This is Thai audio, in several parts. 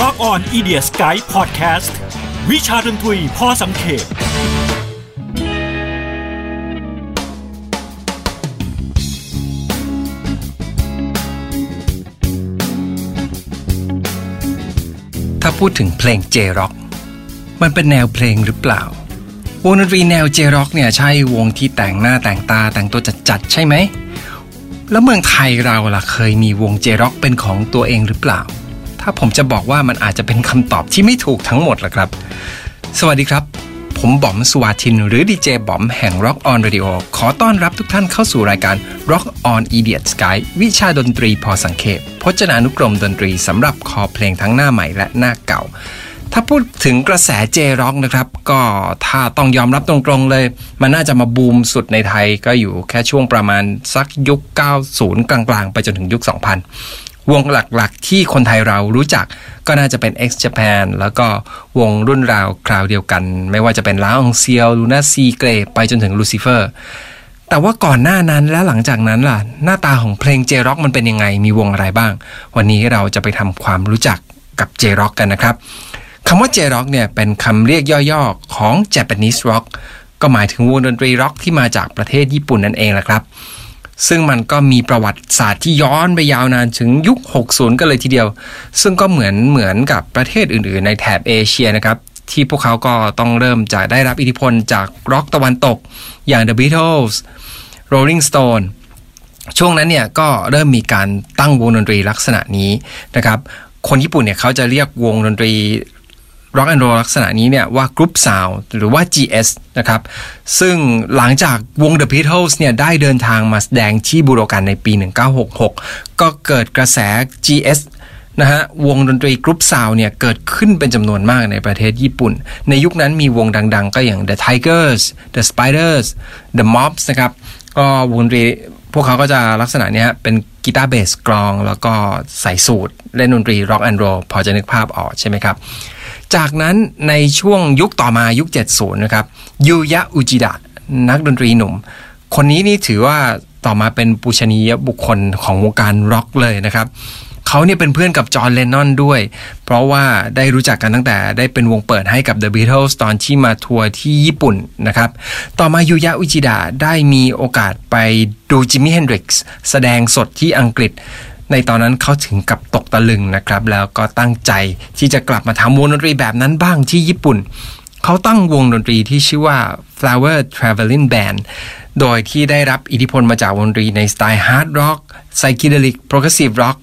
Rock on i d i a Sky Podcast วิชาดนตรีพอสังเขปถ้าพูดถึงเพลงเจร็อกมันเป็นแนวเพลงหรือเปล่า วงดนตรีแนวเจร็อกเนี่ยใช่วงที่แต่งหน้าแต่งตาแต่งตัวจัดๆใช่ไหมแล้วเมืองไทยเราล่ะเคยมีวงเจร็อกเป็นของตัวเองหรือเปล่า ถ้าผมจะบอกว่ามันอาจจะเป็นคำตอบที่ไม่ถูกทั้งหมดละครับ สวัสดีครับ ผมบอมสวาทิน หรือดีเจบอมแห่ง Rock On Radio ขอต้อนรับทุกท่านเข้าสู่รายการ Rock On Idiot Sky วิชาดนตรีพอสังเขปพจนานุกรมดนตรีสำหรับคอเพลงทั้งหน้าใหม่และหน้าเก่าถ้าพูดถึงกระแสเจร็อกนะครับ ก็ถ้าต้องยอมรับตรงๆเลย มันน่าจะมาบูมสุดในไทยก็อยู่แค่ช่วงประมาณสักยุค 90 กลางๆ ไปจนถึงยุค 2000 วงหลักๆ ที่คนไทยเรารู้จักก็น่าจะเป็น X Japan แล้วก็วงรุ่นราวคราวเดียวกัน ไม่ว่าจะเป็น L'Arc~en~Ciel Luna Sea GLAY ไปจนถึง Lucifer แต่ว่าก่อนหน้านั้นและหลังจากนั้นล่ะ หน้าตาของเพลง J-Rock มันเป็นยังไงมีวงอะไรบ้าง วันนี้เราจะไปทำความรู้จักกับ J-Rock กันนะครับคำว่า J-Rock เนี่ยเป็นคำเรียกย่อๆของ Japanese Rock ก็หมายถึงวงดนตรีร็อกที่มาจากประเทศญี่ปุ่นนั่นเองแหละครับ ซึ่งมันก็มีประวัติศาสตร์ที่ย้อนไปยาวนานถึงยุค 60 กันเลยทีเดียว ซึ่งก็เหมือนเหมือนกับประเทศอื่น ๆ ในแถบเอเชียนะครับ ที่พวกเขาก็ต้องเริ่มจะได้รับอิทธิพลจากร็อกตะวันตก อย่าง The Beatles Rolling Stone ช่วงนั้นเนี่ยก็เริ่มมีการตั้งวงดนตรีลักษณะนี้นะครับ คนญี่ปุ่นเนี่ยเขาจะเรียกวงดนตรี ร็อกแอนด์โรลักษณะนี้เนี่ยว่า Group Sounds หรือว่า GS นะครับ ซึ่งหลังจากวง The Beatles เนี่ยได้เดินทางมาแสดงที่บูโดกันในปี 1966 ก็เกิดกระแส GS นะฮะวงดนตรี Group Sounds เนี่ยเกิดขึ้นเป็นจำนวนมากในประเทศญี่ปุ่น ในยุคนั้นมีวงดังๆ ก็อย่าง The Tigers The Spiders The Mops นะครับ ก็วงดนตรีพวกเขาก็จะลักษณะนี้เป็นกีตาร์เบสกลอง แล้วก็ใส่สูท เล่นดนตรีร็อกแอนด์โรลพอจะนึกภาพออกใช่ไหมครับ จากนั้นในช่วงยุคต่อมายุค 70 นะครับยูยะอุจิดะนักดนตรีหนุ่ม คนนี้นี่ถือว่าต่อมาเป็นปูชนียบุคคลของวงการร็อกเลยนะครับเขาเนี่ยเป็นเพื่อนกับจอห์นเลนนอนด้วย เพราะว่าได้รู้จักกันตั้งแต่ได้เป็นวงเปิดให้กับ The Beatles ตอนที่มาทัวร์ที่ญี่ปุ่นนะครับ ต่อมายูยะอุจิดะได้มีโอกาสไปดูจิมมี่เฮนดริกส์แสดงสดที่อังกฤษ ในตอนนั้นเขาถึงกับตกตะลึงนะครับ แล้วก็ตั้งใจที่จะกลับมาทำวงดนตรีแบบนั้นบ้างที่ญี่ปุ่น เขาตั้งวงดนตรีที่ชื่อว่า Flower Traveling Band โดยที่ได้รับอิทธิพลมาจากวงดนตรีในสไตล์ Hard Rock Psychedelic Progressive Rock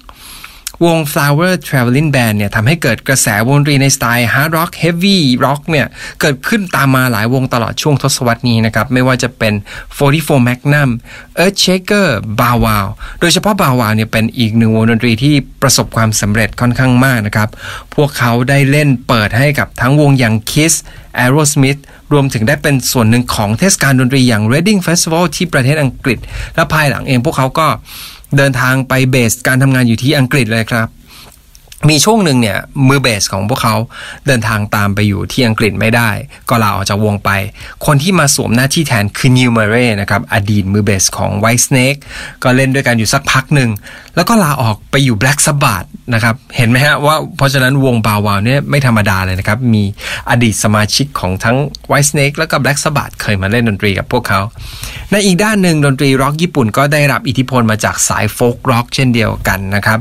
วง Flower Traveling Band เนี่ยทำให้เกิดกระแสวงดนตรีในสไตล์ Hard Rock Heavy Rock เนี่ยเกิดขึ้นตามมาหลายวงตลอดช่วงทศวรรษนี้นะครับ ไม่ว่าจะเป็น 44 Magnum Earthshaker Bow Wow โดยเฉพาะ Bow Wow เนี่ยเป็นอีกหนึ่งวงดนตรีที่ประสบความสำเร็จค่อนข้างมากนะครับ พวกเขาได้เล่นเปิดให้กับทั้งวงอย่าง Kiss Aerosmith รวมถึงได้เป็นส่วนหนึ่งของเทศกาลดนตรีอย่าง Reading Festival ที่ประเทศอังกฤษ และภายหลังเองพวกเขาก็ เดินทางไปเบสการทำงานอยู่ที่อังกฤษเลยครับ มีช่วงหนึ่งเนี่ยมือเบสของพวกเขาเดินทางตามไปอยู่ที่อังกฤษไม่ได้ ก็ลาออกจากวงไป คนที่มาสวมหน้าที่แทนคือ Neil Murray นะครับอดีตมือเบสของ Whitesnake ก็เล่นด้วยกันอยู่สักพักหนึ่งแล้วก็ลาออกไปอยู่ Black s a b b a t นะครับ เห็นไหมฮะว่าเพราะฉะนั้นวง Bow Wow เนี่ยไม่ธรรมดาเลยนะครับ มีอดีตสมาชิกของทั้ง Whitesnake แล้วก็ Black Sabbath เคยมาเล่นดนตรีกับพวกเขา ในอีกด้านหนึ่งดนตรีร็อกญี่ปุ่นก็ได้รับอิทธิพลมาจากสาย Folk Rock เช่นเดียวกันนะครับ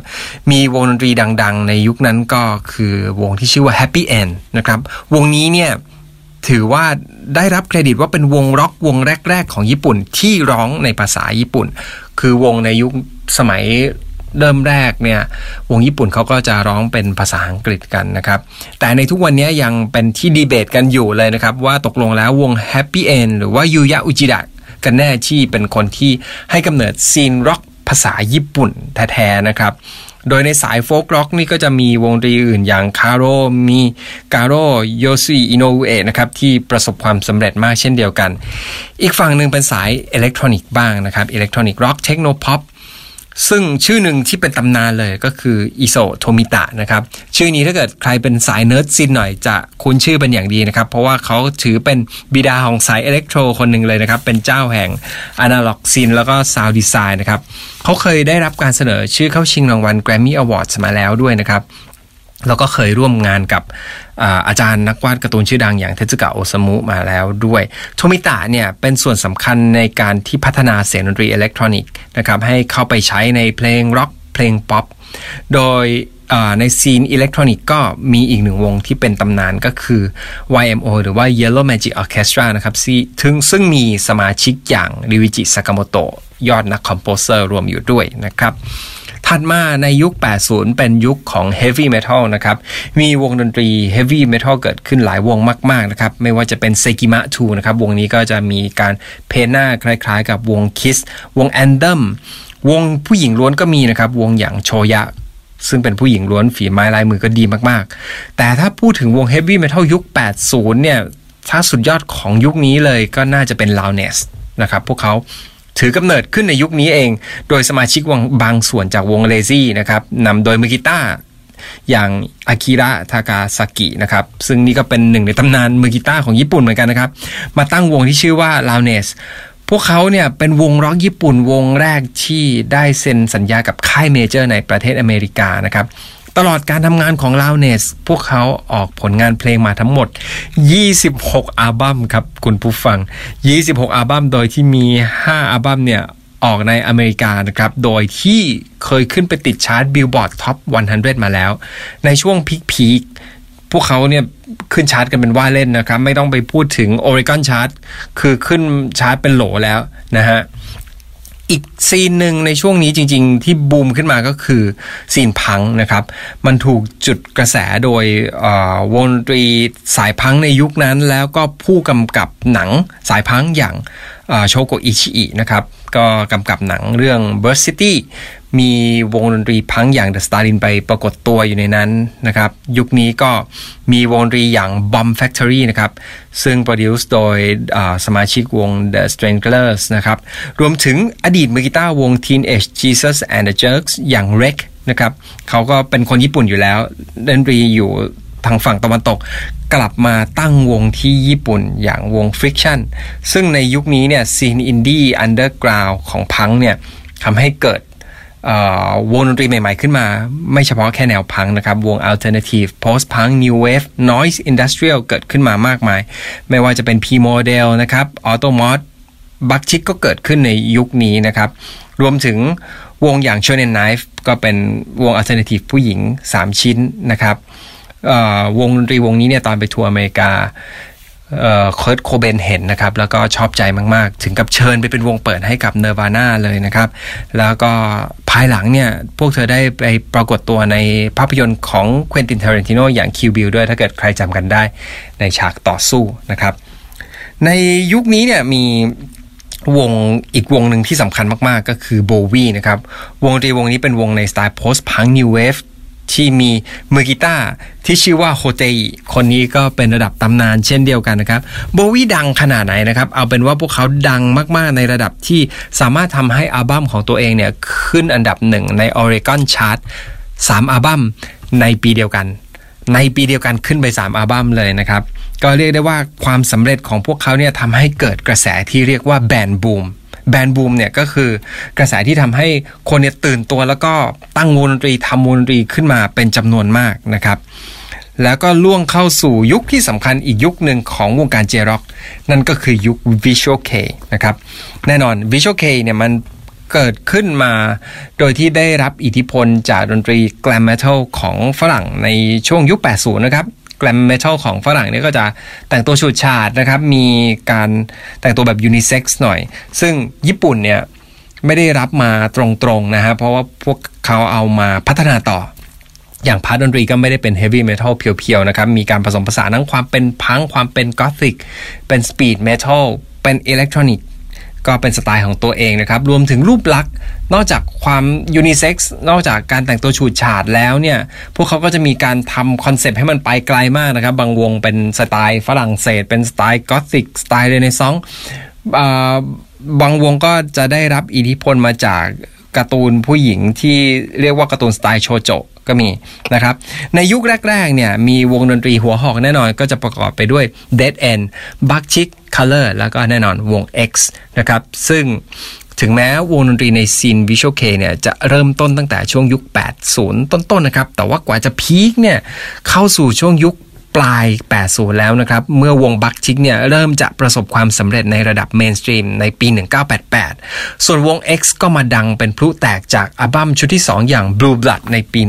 มีวงดนตรีดังๆ ในยุคนั้นก็คือวงที่ชื่อว่า Happy End นะครับ วงนี้เนี่ยถือว่าได้รับเครดิตว่าเป็นวงร็อกวงแรก ๆ ของญี่ปุ่นที่ร้องในภาษาญี่ปุ่น คือวงในยุคสมัยเริ่มแรกเนี่ยวงญี่ปุ่นเขาก็จะร้องเป็นภาษาอังกฤษกันนะครับ แต่ในทุกวันนี้ยังเป็นที่ดีเบตกันอยู่เลยนะครับ ว่าตกลงแล้ววง Happy End หรือว่ายูยะอุจิดะกันแน่ที่เป็นคนที่ให้กำเนิดซีนร็อกภาษาญี่ปุ่นแท้ๆนะครับ โดยในสาย Folk Rock นี่ก็จะมีวงดนตรีอื่นอย่าง Carol มี Garo Yosui Inoue นะครับที่ประสบความสำเร็จมากเช่นเดียวกัน อีกฝั่งหนึ่งเป็นสายอิเล็กทรอนิกส์บ้างนะครับ Electronic Rock Techno Pop ซึ่งชื่อหนึ่งที่เป็นตำนานเลยก็คือ Isao Tomita นะครับ ชื่อนี้ถ้าเกิดใครเป็นสาย Nerd Synth หน่อยจะคุ้นชื่อเป็นอย่างดีนะครับ เพราะว่าเขาถือเป็นบิดาของสาย Electro คนหนึ่งเลยนะครับ เป็นเจ้าแห่งAnalog Synth แล้วก็ Sound Design นะครับ เขาเคยได้รับการเสนอชื่อเข้าชิงรางวัล Grammy Awards มาแล้วด้วยนะครับ แล้วก็เคยร่วมงานกับอาอาจารย์นักวาดการ์ตูนชื่อดังอย่างเทสึกะโอซามุมาแล้วด้วยโทมิตะเนี่ยเป็นส่วนสำคัญในการที่พัฒนาเสียงดนตรีอิเล็กทรอนิกส์นะครับให้เข้าไปใช้ในเพลงร็อกเพลงป๊อปโดยใน Scene อิเล็กทรอนิกส์ก็มีอีกหนึ่งวงที่เป็นตำนานก็คือ YMO หรือว่า Yellow Magic Orchestra นะครับซึ่งซึ่งซึ่งมีสมาชิกอย่างริวิจิสากาโมโตะยอดนักคอมโพเซอร์รวมอยู่ด้วยนะครับ ถัดมาในยุค 80 เป็นยุคของ Heavy Metal นะครับ มีวงดนตรี Heavy Metal เกิดขึ้นหลายวงมากๆนะครับ ไม่ว่าจะเป็น Sekima 2นะครับ วงนี้ก็จะมีการเพนหน้าคล้ายๆ กับวง Kiss วง Anthem วงผู้หญิงล้วนก็มีนะครับ วงอย่างโชยะซึ่งเป็นผู้หญิงล้วนฝีไม้ลายมือก็ดีมากๆ แต่ถ้าพูดถึงวง Heavy Metal ยุค 80 เนี่ย ถ้าสุดยอดของยุคนี้เลยก็น่าจะเป็น Loudness นะครับ พวกเขา ถือกำเนิดขึ้นในยุคนี้เอง โดยสมาชิกวงบางส่วนจากวงเลซี่นะครับนำโดยมือกีตาร์อย่างอากิระทากาซากินะครับ ซึ่งนี่ก็เป็นหนึ่งในตำนานมือกีตาร์ของญี่ปุ่นเหมือนกันนะครับ มาตั้งวงที่ชื่อว่า Loudness พวกเขาเนี่ยเป็นวงร็อกญี่ปุ่นวงแรกที่ได้เซ็นสัญญากับค่าย Major ในประเทศอเมริกานะครับ ตลอดการทำงานของ Loudness พวกเขาออกผลงานเพลงมาทั้งหมด 26 อัลบั้มครับคุณผู้ฟัง 26 อัลบั้มโดยที่มี 5 อัลบั้มเนี่ยออกในอเมริกานะครับ โดยที่เคยขึ้นไปติดชาร์ต Billboard Top 100 มาแล้ว ในช่วง Peak ๆพวกเขาเนี่ยขึ้นชาร์ตกันเป็นว่าเล่นนะครับ ไม่ต้องไปพูดถึง Oricon Chart คือขึ้นชาร์ตเป็นโหลแล้วนะฮะ อีกซีนหนึ่งในช่วงนี้จริง ๆ ที่บูมขึ้นมาก็คือซีนพังนะครับ มันถูกจุดกระแสโดยวงดนตรีสายพังในยุคนั้น แล้วก็ผู้กำกับหนังสายพังอย่างโชโกอิชิอินะครับ ก็กำกับหนังเรื่อง Burst City มีวงดนตรีพังอย่าง The Starlin ไปปรากฏตัวอยู่ในนั้นนะครับ ยุคนี้ก็มีวงดนตรีอย่าง Bomb Factory นะครับ ซึ่ง Produce โดยสมาชิกวง The Stranglers นะครับ รวมถึงอดีตมือกีตาร์วง Teenage Jesus and the Jerks อย่าง Reck นะครับเขาก็เป็นคนญี่ปุ่นอยู่แล้วดนตรีอยู่ทางฝั่งตะวันตกกลับมาตั้งวงที่ญี่ปุ่นอย่างวง Friction ซึ่งในยุคนี้เนี่ย Scene Indie Underground ของพังเนี่ยทำให้เกิด วงดนตรีใหม่ๆขึ้นมา ไม่เฉพาะแค่แนวพังนะครับ วง Alternative Post Punk New Wave Noise Industrial เกิดขึ้นมามากมาย ไม่ว่าจะเป็น P-Model นะครับ Automod บักชิกก็เกิดขึ้นในยุคนี้นะครับ รวมถึงวงอย่าง Shonen Knife ก็เป็นวง Alternative ผู้หญิง 3 ชิ้นนะครับวงดนตรีวงนี้เนี่ยตอนไปทัวร์อเมริกา เคิร์ตโคเบนเห็นนะครับ แล้วก็ชอบใจมาก ๆ ถึงกับเชิญไปเป็นวงเปิดให้กับเน r v วาน่าเลยนะครับ แล้วก็ภายหลังเนี่ย พวกเธอได้ไปปรากฏตัวในภาพยนตร์ของควินตินเทเรนติโนอย่างคิวบิลด้วยถ้าเกิดใครจำกันได้ในฉากต่อสู้นะครับ ในยุคนี้เนี่ยมีวงอีกวงหนึ่งที่สำคัญมาก ๆ ก็คือโบวีนะครับ วงดนตรีวงนี้เป็นวงในสไตล์ post punk new wave ที่มีมือกีตาร์ที่ชื่อว่าโฮเตอิคนนี้ก็เป็นระดับตำนานเช่นเดียวกันนะครับโบวี่ดังขนาดไหนนะครับ เอาเป็นว่าพวกเขาดังมากๆในระดับที่สามารถทำให้อัลบั้มของตัวเองเนี่ยขึ้นอันดับหนึ่งใน Oregon Chart 3อัลบั้มในปีเดียวกัน ในปีเดียวกันขึ้นไป 3อัลบั้มเลยนะครับ ก็เรียกได้ว่าความสำเร็จของพวกเขาเนี่ยทำให้เกิดกระแสที่เรียกว่าแบนบูม แบนบูมเนี่ยก็คือกระแสที่ทำให้คนเนี่ยตื่นตัวแล้วก็ตั้งวงดนตรีทำวงดนตรีขึ้นมาเป็นจำนวนมากนะครับ แล้วก็ล่วงเข้าสู่ยุคที่สำคัญอีกยุคหนึ่งของวงการเจร็อกนั่นก็คือยุค Visual K นะครับ แน่นอน Visual K เนี่ยมันเกิดขึ้นมาโดยที่ได้รับอิทธิพลจากดนตรี Glam Metal ของฝรั่งในช่วงยุค 80 นะครับ Glam Metal ของฝรั่งเนี่ยก็จะแต่งตัวฉูดฉาดนะครับ มีการแต่งตัวแบบยูนิเซ็กซ์หน่อย ซึ่งญี่ปุ่นเนี่ยไม่ได้รับมาตรงๆนะฮะเพราะว่าพวกเขาเอามาพัฒนาต่อ อย่าง Part ดนตรีก็ไม่ได้เป็น Heavy Metal Pure ๆนะครับ มีการผสมผสานทั้งความเป็นพังความเป็นกอธิกเป็น Speed Metal เป็น Electronic ก็เป็นสไตล์ของตัวเองนะครับ รวมถึงรูปลักษณ์ นอกจากความยูนิเซ็กซ์นอกจากการแต่งตัวฉูดฉาดแล้วเนี่ย พวกเขาก็จะมีการทำคอนเซปต์ให้มันไปไกลมากนะครับ บางวงเป็นสไตล์ฝรั่งเศส เป็นสไตล์กอธิกสไตล์เรเนซองส์บางวงก็จะได้รับอิทธิพลมาจากการ์ตูนผู้หญิงที่เรียกว่าการ์ตูนสไตล์โชโจ ก็มีนะครับ ในยุคแรก ๆ เนี่ย มีวงดนตรีหัวหอกแน่นอนก็จะประกอบไปด้วย Dead End b u c k Chick Color แล้วก็แน่นอนวง X นะครับ ซึ่งถึงแม้วงดนตรีใน scene Visual Kei เนี่ย จะเริ่มต้นตั้งแต่ช่วงยุค 80 ต้นๆนนะครับ แต่ว่ากว่าจะ peak เนี่ย เข้าสู่ช่วงยุค ปลาย 80 แล้วนะครับ เมื่อวง BUCK-TICK เนี่ยเริ่มจะประสบความสำเร็จในระดับ mainstream ในปี 1988 ส่วนวง X ก็มาดังเป็นพลุแตกจากอัลบั้มชุดที่ 2 อย่าง Blue Blood ในปี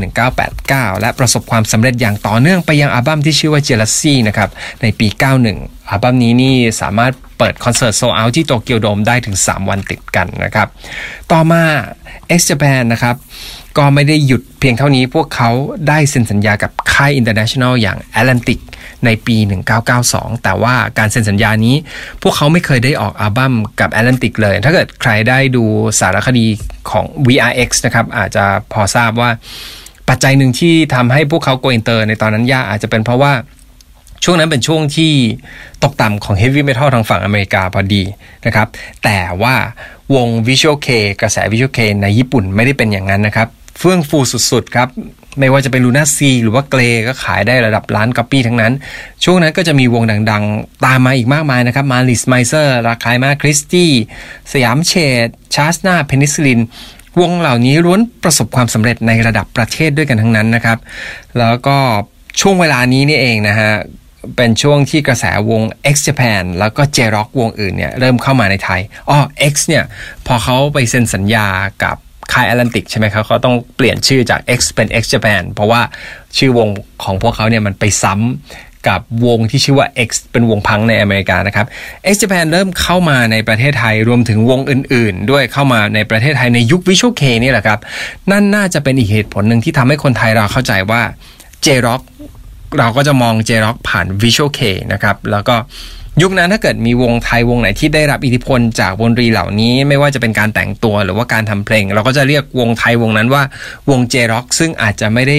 1989 และประสบความสำเร็จอย่างต่อเนื่องไปยังอัลบั้มที่ชื่อว่า Jealousy นะครับ ในปี 91 อัลบั้มนี้นี่สามารถเปิดคอนเสิร์ตโซเอาที่โตเกียวโดมได้ถึง 3 วันติดกันนะครับ ต่อมา X Japan นะครับ ก็ไม่ได้หยุดเพียงเท่านี้พวกเขาได้เซ็นสัญญากับค่าย International อย่าง Atlantic ในปี 1992 แต่ว่าการเซ็นสัญญานี้ พวกเขาไม่เคยได้ออกอัลบั้มกับ Atlantic เลย ถ้าเกิดใครได้ดูสารคดีของ VRX นะครับ อาจจะพอทราบว่า ปัจจัยหนึ่งที่ทำให้พวกเขาโกอินเตอร์ในตอนนั้นยากอาจจะเป็นเพราะว่าช่วงนั้นเป็นช่วงที่ตกต่ำของเฮฟวี่เมทัลทางฝั่งอเมริกาพอดีนะครับ แต่ว่าวง Visual Kei กระแส Visual Kei ในญี่ปุ่นไม่ได้เป็นอย่างนั้นนะครับ เฟื่องฟูสุดๆครับ ไม่ว่าจะเป็น LUNA SEA หรือว่า GLAY ก็ขายได้ระดับล้านก๊อปปี้ทั้งนั้น ช่วงนั้นก็จะมีวงดังๆ ตามมาอีกมากมายนะครับ MALICE MIZER La'cryma Christi SIAM SHADE SHAZNA PENICILLIN วงเหล่านี้ล้วนประสบความสำเร็จในระดับประเทศด้วยกันทั้งนั้นนะครับ แล้วก็ช่วงเวลานี้นี่เองนะฮะเป็นช่วงที่กระแสวง X Japan แล้วก็ J-Rock วงอื่นเนี่ยเริ่มเข้ามาในไทยอ๋อ X เนี่ยพอเขาไปเซ็นสัญญากับ ค่าย Atlantic ใช่ไหมครับเขาต้องเปลี่ยนชื่อจาก X เป็น X Japan เพราะว่าชื่อวงของพวกเขาเนี่ยมันไปซ้ำกับวงที่ชื่อว่า X เป็นวงพังในอเมริกานะครับ X Japan เริ่มเข้ามาในประเทศไทยรวมถึงวงอื่น ๆ ด้วยเข้ามาในประเทศไทยในยุค Visual K นี่แหละครับ นั่นน่าจะเป็นอีกเหตุผลหนึ่งที่ทำให้คนไทยเราเข้าใจว่า J-Rock เราก็จะมอง J-Rock ผ่าน Visual K นะครับแล้วก็ ยุคนั้นถ้าเกิดมีวงไทยวงไหนที่ได้รับอิทธิพลจากวงดนตรีเหล่านี้ไม่ว่าจะเป็นการแต่งตัวหรือว่าการทำเพลง เราก็จะเรียกวงไทยวงนั้นว่าวง J-Rock ซึ่งอาจจะไม่ได้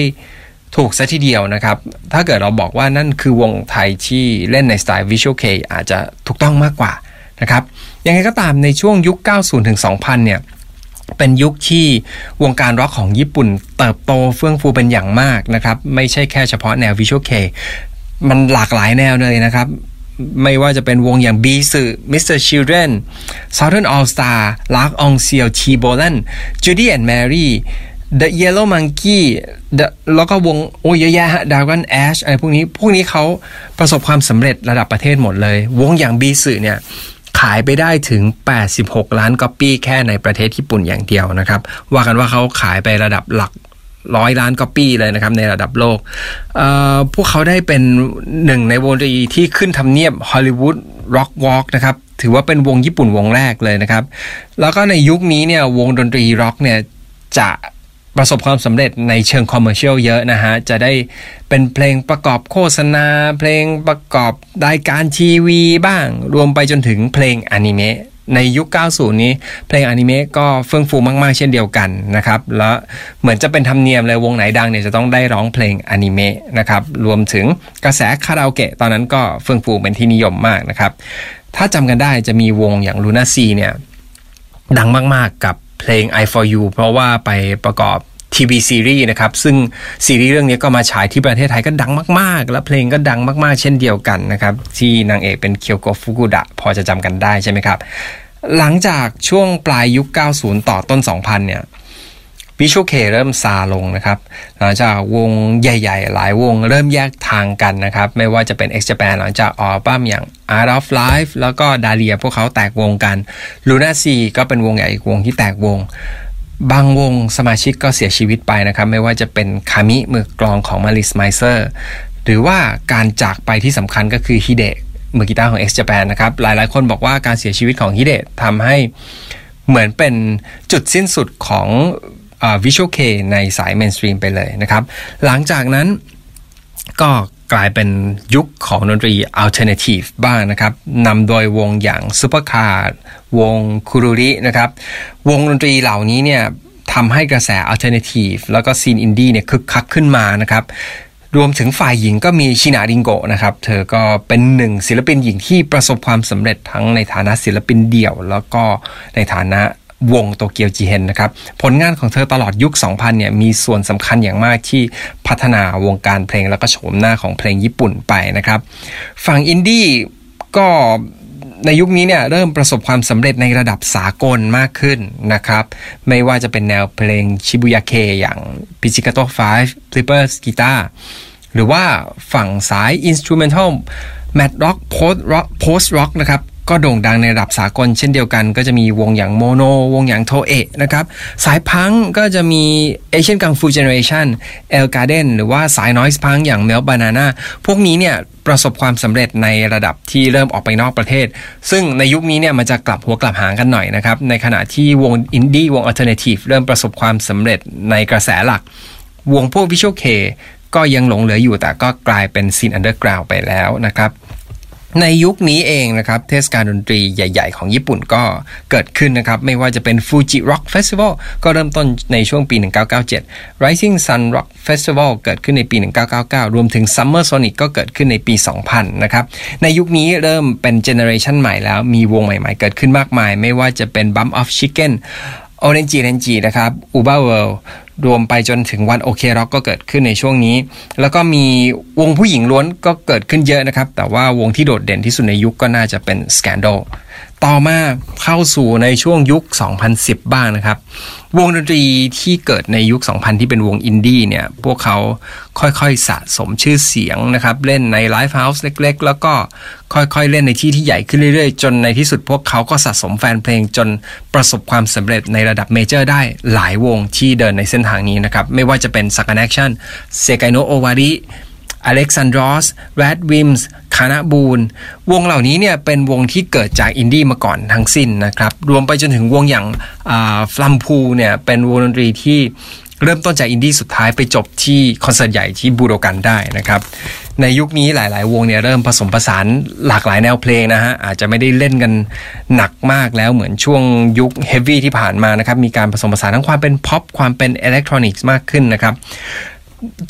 ถูกซะทีเดียวนะครับ ถ้าเกิดเราบอกว่านั่นคือวงไทยที่เล่นในสไตล์ Visual Kei อาจจะถูกต้องมากกว่านะครับ ยังไงก็ตามในช่วงยุค 90 ถึง 2000 เนี่ย เป็นยุคที่วงการร็อกของญี่ปุ่นเติบโตเฟื่องฟูเป็นอย่างมากนะครับ ไม่ใช่แค่เฉพาะแนว Visual Kei มันหลากหลายแนวเลยนะครับ ไม่ว่าจะเป็นวงอย่าง B'z Mr. Children Southern All Star L'Arc~en~Ciel T-BOLAN JUDY AND MARY The Yellow Monkey The แล้วก็วงโอ้ยเยอะแยะฮะ Dragon Ash อะไรพวกนี้ พวกนี้เขาประสบความสำเร็จระดับประเทศหมดเลย วงอย่าง B'z เนี่ยขายไปได้ถึง 86 ล้านก๊อปปี้แค่ในประเทศญี่ปุ่นอย่างเดียวนะครับ ว่ากันว่าเขาขายไประดับหลัก ร้อยล้านก๊อปปี้เลยนะครับในระดับโลก พวกเขาได้เป็นหนึ่งในวงดนตรีที่ขึ้นทำเนียบ Hollywood RockWalk นะครับ ถือว่าเป็นวงญี่ปุ่นวงแรกเลยนะครับ แล้วก็ในยุคนี้เนี่ยวงดนตรีร็อกเนี่ยจะประสบความสำเร็จในเชิงคอมเมอร์เชียลเยอะนะฮะ จะได้เป็นเพลงประกอบโฆษณา เพลงประกอบรายการทีวีบ้าง รวมไปจนถึงเพลงอนิเมะ ในยุค 90 นี้ เพลงอนิเมะก็เฟื่องฟูมาก ๆ เช่นเดียวกันนะครับ แล้วเหมือนจะเป็นธรรมเนียมเลยวงไหนดังเนี่ยจะต้องได้ร้องเพลงอนิเมะนะครับ รวมถึงกระแสคาราโอเกะตอนนั้นก็เฟื่องฟูเป็นที่นิยมมากนะครับ ถ้าจำกันได้จะมีวงอย่างลูน่าซีเนี่ย ดังมาก ๆ กับเพลง I for you เพราะว่าไปประกอบ ทีวีซีรีส์นะครับ ซึ่งซีรีส์เรื่องนี้ก็มาฉายที่ประเทศไทยก็ดังมาก ๆ และเพลงก็ดังมาก ๆ เช่นเดียวกันนะครับ ที่นางเอกเป็นเคียวโกฟุกุดะพอจะจำกันได้ใช่ไหมครับ หลังจากช่วงปลายยุค 90 ต่อต้น 2000 เนี่ยวิชวลเคเริ่มซาลงนะครับ หลังจากวงใหญ่ ๆ หลายวงเริ่มแยกทางกันนะครับ ไม่ว่าจะเป็น X Japan หลังจากอัลบั้มอย่าง Art of Life แล้วก็ Dahlia พวกเขาแตกวงกัน LUNA SEA ก็เป็นวงใหญ่อีกวงที่แตกวง บางวงสมาชิกก็เสียชีวิตไปนะครับ ไม่ว่าจะเป็นคามิมือกลองของ MALICE MIZER หรือว่าการจากไปที่สำคัญก็คือฮิเดะมือกีตาร์ของ X Japan นะครับ หลายๆ คนบอกว่าการเสียชีวิตของฮิเดะทำให้เหมือนเป็นจุดสิ้นสุดของ Visual Kei ในสาย mainstream ไปเลยนะครับ หลังจากนั้นก็ กลายเป็นยุคของดนตรี alternative บ้างนะครับนำโดยวงอย่างซูเปอร์คาร์วง Quruli นะครับ วงดนตรีเหล่านี้เนี่ยทำให้กระแส alternative แล้วก็ scene อินดี้เนี่ยคึกคักขึ้นมานะครับรวมถึงฝ่ายหญิงก็มี Sheena Ringo นะครับ เธอก็เป็นหนึ่งศิลปินหญิงที่ประสบความสำเร็จทั้งในฐานะศิลปินเดี่ยว แล้วก็ในฐานะ วง Tokyo Jihen นะครับ ผลงานของเธอตลอดยุค 2000 เนี่ย มีส่วนสำคัญอย่างมากที่พัฒนาวงการเพลงแล้วก็โฉมหน้าของเพลงญี่ปุ่นไปนะครับ ฝั่งอินดี้ก็ในยุคนี้เนี่ยเริ่มประสบความสำเร็จในระดับสากลมากขึ้นนะครับ ไม่ว่าจะเป็นแนวเพลงชิบุยาเคอย่าง Pizzicato 5 Flippers Guitar หรือว่าฝั่งสาย Instrumental Mad Rock Post Rock Post Rock นะครับ ก็โด่งดังในระดับสากลเช่นเดียวกัน ก็จะมีวงอย่างโมโน วงอย่างโทเอะนะครับสายพังก็จะมี Asian Kung Fu Generation ELLEGARDEN หรือว่าสาย Noise Punk อย่าง Melt-Banana พวกนี้เนี่ยประสบความสำเร็จในระดับที่เริ่มออกไปนอกประเทศ ซึ่งในยุคนี้เนี่ยมันจะกลับหัวกลับหางกันหน่อยนะครับ ในขณะที่วงอินดี้วง alternative เริ่มประสบความสำเร็จในกระแสหลัก วงพวก Visual Kei ก็ยังหลงเหลืออยู่แต่ก็กลายเป็น scene underground ไปแล้วนะครับ ในยุคนี้เองนะครับ เทศกาลดนตรีใหญ่ ๆ ของญี่ปุ่นก็เกิดขึ้นนะครับ ไม่ว่าจะเป็น Fuji Rock Festival ก็เริ่มต้นในช่วงปี 1997 Rising Sun Rock Festival เกิดขึ้นในปี 1999 รวมถึง Summer Sonic ก็เกิดขึ้นในปี 2000 นะครับ ในยุคนี้เริ่มเป็นเจเนอเรชันใหม่แล้ว มีวงใหม่ๆ เกิดขึ้นมากมาย ไม่ว่าจะเป็น Bump of Chicken Orange r a n g e นะครับ Uber World รวมไปจนถึงวันโอเคร็อกก็เกิดขึ้นในช่วงนี้ แล้วก็มีวงผู้หญิงล้วนก็เกิดขึ้นเยอะนะครับ แต่ว่าวงที่โดดเด่นที่สุดในยุคก็น่าจะเป็น Scandal ต่อมาเข้าสู่ในช่วงยุค 2010 บ้างนะครับ วงดนตรีที่เกิดในยุค 2000 ที่เป็นวงอินดี้เนี่ย พวกเขาค่อยๆสะสมชื่อเสียงนะครับ เล่นใน live house เล็ก ๆ แล้วก็ค่อยๆเล่นในที่ที่ใหญ่ขึ้นเรื่อยๆ จนในที่สุดพวกเขาก็สะสมแฟนเพลงจนประสบความสำเร็จในระดับ major ได้หลายวงที่เดินในเส้นทางนี้นะครับ ไม่ว่าจะเป็นสัก n น c ชั่นเซกายโนโอวาริ อเล็กซานดรอสRADWIMPS KANA-BOON วงเหล่านี้เนี่ยเป็นวงที่เกิดจากอินดี้มาก่อนทั้งสิ้นนะครับ รวมไปจนถึงวงอย่าง flumpool เนี่ยเป็นวงดนตรีที่เริ่มต้นจากอินดี้สุดท้ายไปจบที่คอนเสิร์ตใหญ่ที่บูโดกันได้นะครับ ในยุคนี้หลาย ๆ วงเนี่ยเริ่มผสมผสานหลากหลายแนวเพลงนะฮะ อาจจะไม่ได้เล่นกันหนักมากแล้วเหมือนช่วงยุค heavy ที่ผ่านมานะครับ มีการผสมผสานทั้งความเป็นพ็อปความเป็นอิเล็กทรอนิกส์มากขึ้นนะครับ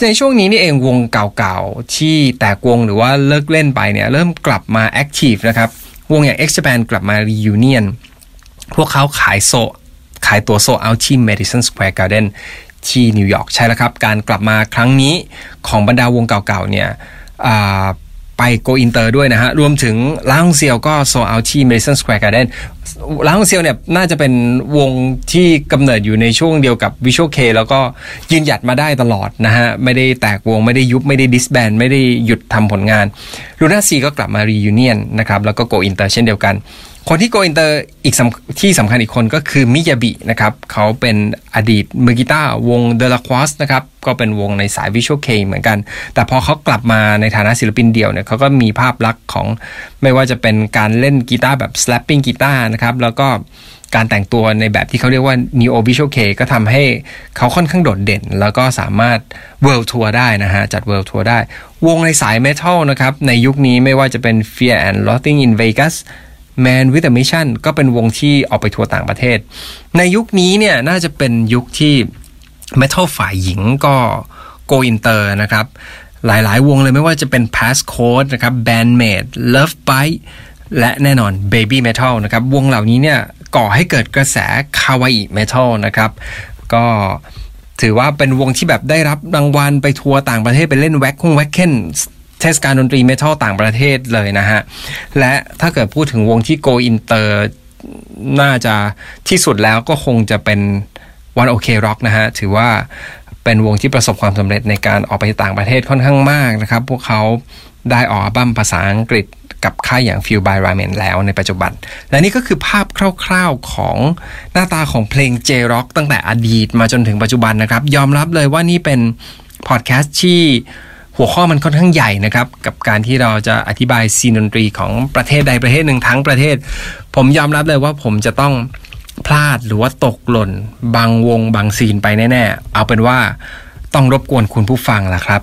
ในช่วงนี้นี่เองวงเก่าๆ ที่แตกวงหรือว่าเลิกเล่นไปเนี่ยเริ่มกลับมา active นะครับ วงอย่าง X Japan กลับมา reunion พวกเขาขายโซขายตั๋ว sold out ที่ Madison Square Garden ที่นิวยอร์กใช่แล้วครับ การกลับมาครั้งนี้ของบรรดาวงเก่าๆเนี่ย ไปโกอินเตอร์ด้วยนะฮะ รวมถึง L'Arc~en~Ciel ก็ sold out ที่ Madison Square Garden L'Arc~en~Ciel เนี่ยน่าจะเป็นวงที่กำเนิดอยู่ในช่วงเดียวกับ Visual Kei แล้วก็ยืนหยัดมาได้ตลอดนะฮะ ไม่ได้แตกวงไม่ได้ยุบไม่ได้ disband ไม่ได้หยุดทำผลงาน LUNA SEA ก็กลับมา reunion นะครับ แล้วก็โกอินเตอร์เช่นเดียวกัน คนที่โกอินเตอร์อีกที่สำคัญอีกคนก็คือ MIYAVI นะครับเขาเป็นอดีตมือกีตาร์วง Dué le Quartz นะครับก็เป็นวงในสาย Visual Kei เหมือนกัน แต่พอเขากลับมาในฐานะศิลปินเดี่ยวเนี่ยเขาก็มีภาพลักษณ์ของไม่ว่าจะเป็นการเล่นกีตาร์แบบ slapping กีตาร์นะครับแล้วก็การแต่งตัวในแบบที่เขาเรียกว่า neo visual kei ก็ทำให้เขาค่อนข้างโดดเด่น แล้วก็สามารถ world tour ได้นะฮะ จัด world tour ได้ วงในสายเมทัลนะครับ ในยุคนี้ไม่ว่าจะเป็น Fear and Loathing in Vegas Man with a Mission ก็เป็นวงที่ออกไปทัวร์ต่างประเทศ ในยุคนี้เนี่ยน่าจะเป็นยุคที่ Metal ฝ่ายหญิงก็โกอินเตอร์นะครับหลาย ๆ วงเลยไม่ว่าจะเป็น Passcode นะครับ Band-Maid Lovebites และแน่นอน Babymetal นะครับ วงเหล่านี้เนี่ยก่อให้เกิดกระแสคาวาอิเมทัลนะครับ ก็ถือว่าเป็นวงที่แบบได้รับรางวัลไปทัวร์ต่างประเทศไปเล่น Wacken Wacken เทศกาลดนตรีเมทัลต่างประเทศเลยนะฮะ และถ้าเกิดพูดถึงวงที่โกอินเตอร์น่าจะที่สุดแล้วก็คงจะเป็น One OK Rock นะฮะ ถือว่าเป็นวงที่ประสบความสำเร็จในการออกไปต่างประเทศค่อนข้างมากนะครับ พวกเขาได้ออกอัลบั้มภาษาอังกฤษกับค่ายอย่าง Feel by Ramen แล้วในปัจจุบัน และนี่ก็คือภาพคร่าวๆของหน้าตาของเพลง J-Rock ตั้งแต่อดีตมาจนถึงปัจจุบันนะครับ ยอมรับเลยว่านี่เป็นพอดแคสต์ที่ หัวข้อมันค่อนข้างใหญ่นะครับ กับการที่เราจะอธิบายซีนดนตรีของประเทศใดประเทศหนึ่งทั้งประเทศ ผมยอมรับเลยว่าผมจะต้องพลาดหรือว่าตกหล่น บางวงบางซีนไปแน่ ๆ เอาเป็นว่าต้องรบกวนคุณผู้ฟังล่ะครับ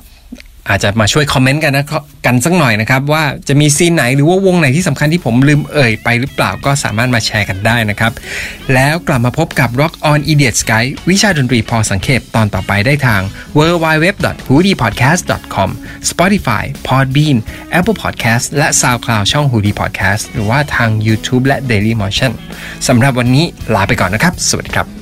อาจจะมาช่วยคอมเมนต์กันนะกันสักหน่อยนะครับว่าจะมีซีนไหนหรือว่าวงไหนที่สำคัญที่ผมลืมเอ่ยไปหรือเปล่าก็สามารถมาแชร์กันได้นะครับ แล้วกลับมาพบกับ Rock on Idiot Sky วิชาดนตรีพอสังเขปตอนต่อไปได้ทาง w w w h o o d y p o d c a s t c o m Spotify Podbean Apple Podcast และ SoundCloud ช่อง h o o d y Podcast หรือว่าทาง YouTube และ Daily Motion สำหรับวันนี้ลาไปก่อนนะครับ สวัสดีครับ